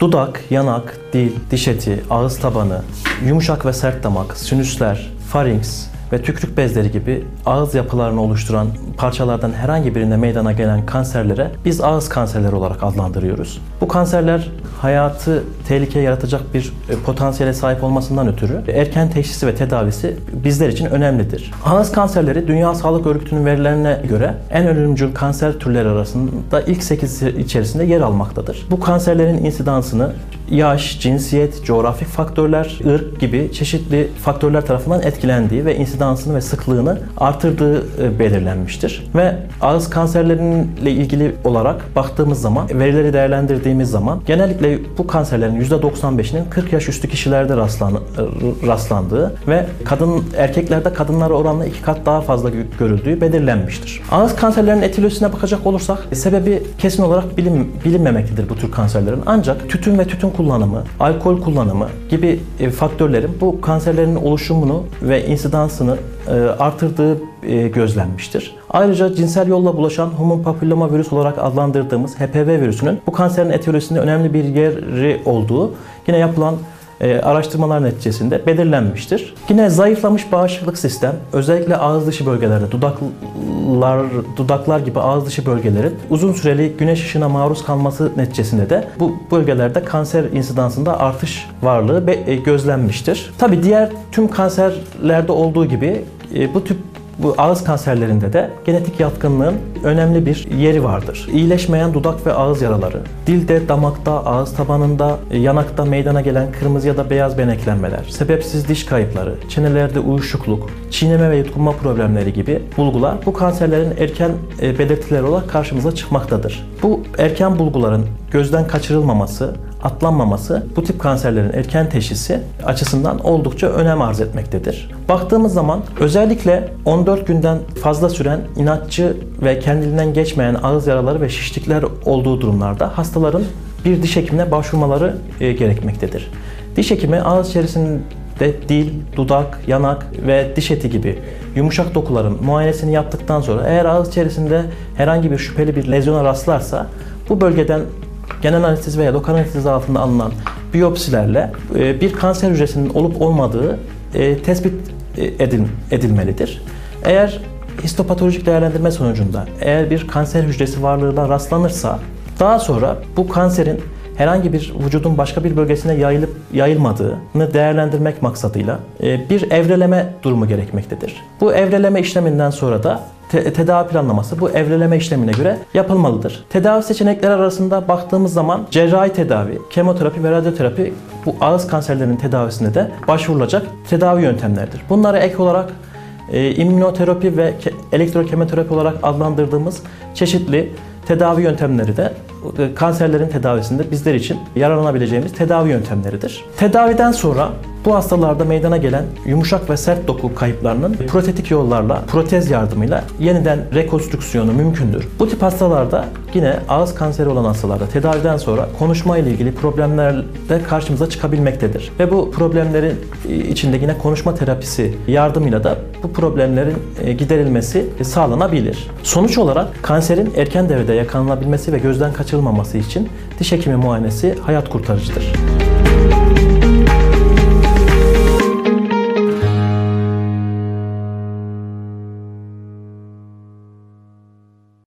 Dudak, yanak, dil, diş eti, ağız tabanı, yumuşak ve sert damak, sinüsler, farinks ve tükürük bezleri gibi ağız yapılarını oluşturan parçalardan herhangi birinde meydana gelen kanserlere biz ağız kanserleri olarak adlandırıyoruz. Bu kanserler hayatı tehlikeye yaratacak bir e, potansiyele sahip olmasından ötürü erken teşhisi ve tedavisi bizler için önemlidir. Ağız kanserleri Dünya Sağlık Örgütü'nün verilerine göre en ölümcül kanser türleri arasında ilk 8 içerisinde yer almaktadır. Bu kanserlerin insidansını yaş, cinsiyet, coğrafi faktörler, ırk gibi çeşitli faktörler tarafından etkilendiği ve insidansını ve sıklığını artırdığı e, belirlenmiştir. Ve ağız kanserleriyle ilgili olarak baktığımız zaman, verileri değerlendirdiğimiz zaman genellikle bu kanserlerin %95'inin 40 yaş üstü kişilerde rastlan, rastlandığı ve kadın erkeklerde kadınlara oranla iki kat daha fazla görüldüğü belirlenmiştir. Ağız kanserlerinin etilosine bakacak olursak sebebi kesin olarak bilim, bilinmemektedir bu tür kanserlerin. Ancak tütün ve tütün kullanımı, alkol kullanımı gibi e, faktörlerin bu kanserlerin oluşumunu ve insidansını e, artırdığı e, gözlenmiştir. Ayrıca cinsel yolla bulaşan human papilloma virüs olarak adlandırdığımız HPV virüsünün bu kanserin etiyolojisinde önemli bir yeri olduğu yine yapılan e, araştırmalar neticesinde belirlenmiştir. Yine zayıflamış bağışıklık sistem özellikle ağız dışı bölgelerde dudaklar dudaklar gibi ağız dışı bölgelerin uzun süreli güneş ışığına maruz kalması neticesinde de bu bölgelerde kanser insidansında artış varlığı e, gözlenmiştir. Tabi diğer tüm kanserlerde olduğu gibi e, bu tip bu ağız kanserlerinde de genetik yatkınlığın önemli bir yeri vardır. İyileşmeyen dudak ve ağız yaraları, dilde, damakta, ağız tabanında, yanakta meydana gelen kırmızı ya da beyaz beneklenmeler, sebepsiz diş kayıpları, çenelerde uyuşukluk, çiğneme ve yutkunma problemleri gibi bulgular bu kanserlerin erken e, belirtileri olarak karşımıza çıkmaktadır. Bu erken bulguların gözden kaçırılmaması, atlanmaması bu tip kanserlerin erken teşhisi açısından oldukça önem arz etmektedir. Baktığımız zaman özellikle 14 günden fazla süren inatçı ve kendiliğinden geçmeyen ağız yaraları ve şişlikler olduğu durumlarda hastaların bir diş hekimine başvurmaları e, gerekmektedir. Diş hekimi ağız içerisinde dil, dudak, yanak ve diş eti gibi yumuşak dokuların muayenesini yaptıktan sonra eğer ağız içerisinde herhangi bir şüpheli bir lezyona rastlarsa bu bölgeden genel anestezi veya lokal anestezi altında alınan biyopsilerle e, bir kanser hücresinin olup olmadığı e, tespit e, edil, edilmelidir. Eğer histopatolojik değerlendirme sonucunda eğer bir kanser hücresi varlığına rastlanırsa daha sonra bu kanserin herhangi bir vücudun başka bir bölgesine yayılıp yayılmadığını değerlendirmek maksadıyla bir evreleme durumu gerekmektedir. Bu evreleme işleminden sonra da te- tedavi planlaması bu evreleme işlemine göre yapılmalıdır. Tedavi seçenekleri arasında baktığımız zaman cerrahi tedavi, kemoterapi ve radyoterapi bu ağız kanserlerinin tedavisinde de başvurulacak tedavi yöntemleridir. Bunlara ek olarak e, immünoterapi ve ke- elektrokemoterapi olarak adlandırdığımız çeşitli tedavi yöntemleri de e, kanserlerin tedavisinde bizler için yararlanabileceğimiz tedavi yöntemleridir. Tedaviden sonra bu hastalarda meydana gelen yumuşak ve sert doku kayıplarının protetik yollarla, protez yardımıyla yeniden rekonstrüksiyonu mümkündür. Bu tip hastalarda yine ağız kanseri olan hastalarda tedaviden sonra konuşma ile ilgili problemler de karşımıza çıkabilmektedir. Ve bu problemlerin içinde yine konuşma terapisi yardımıyla da bu problemlerin e, giderilmesi sağlanabilir. Sonuç olarak kanserin erken devrede yakalanabilmesi ve gözden kaçırılmaması için diş hekimi muayenesi hayat kurtarıcıdır.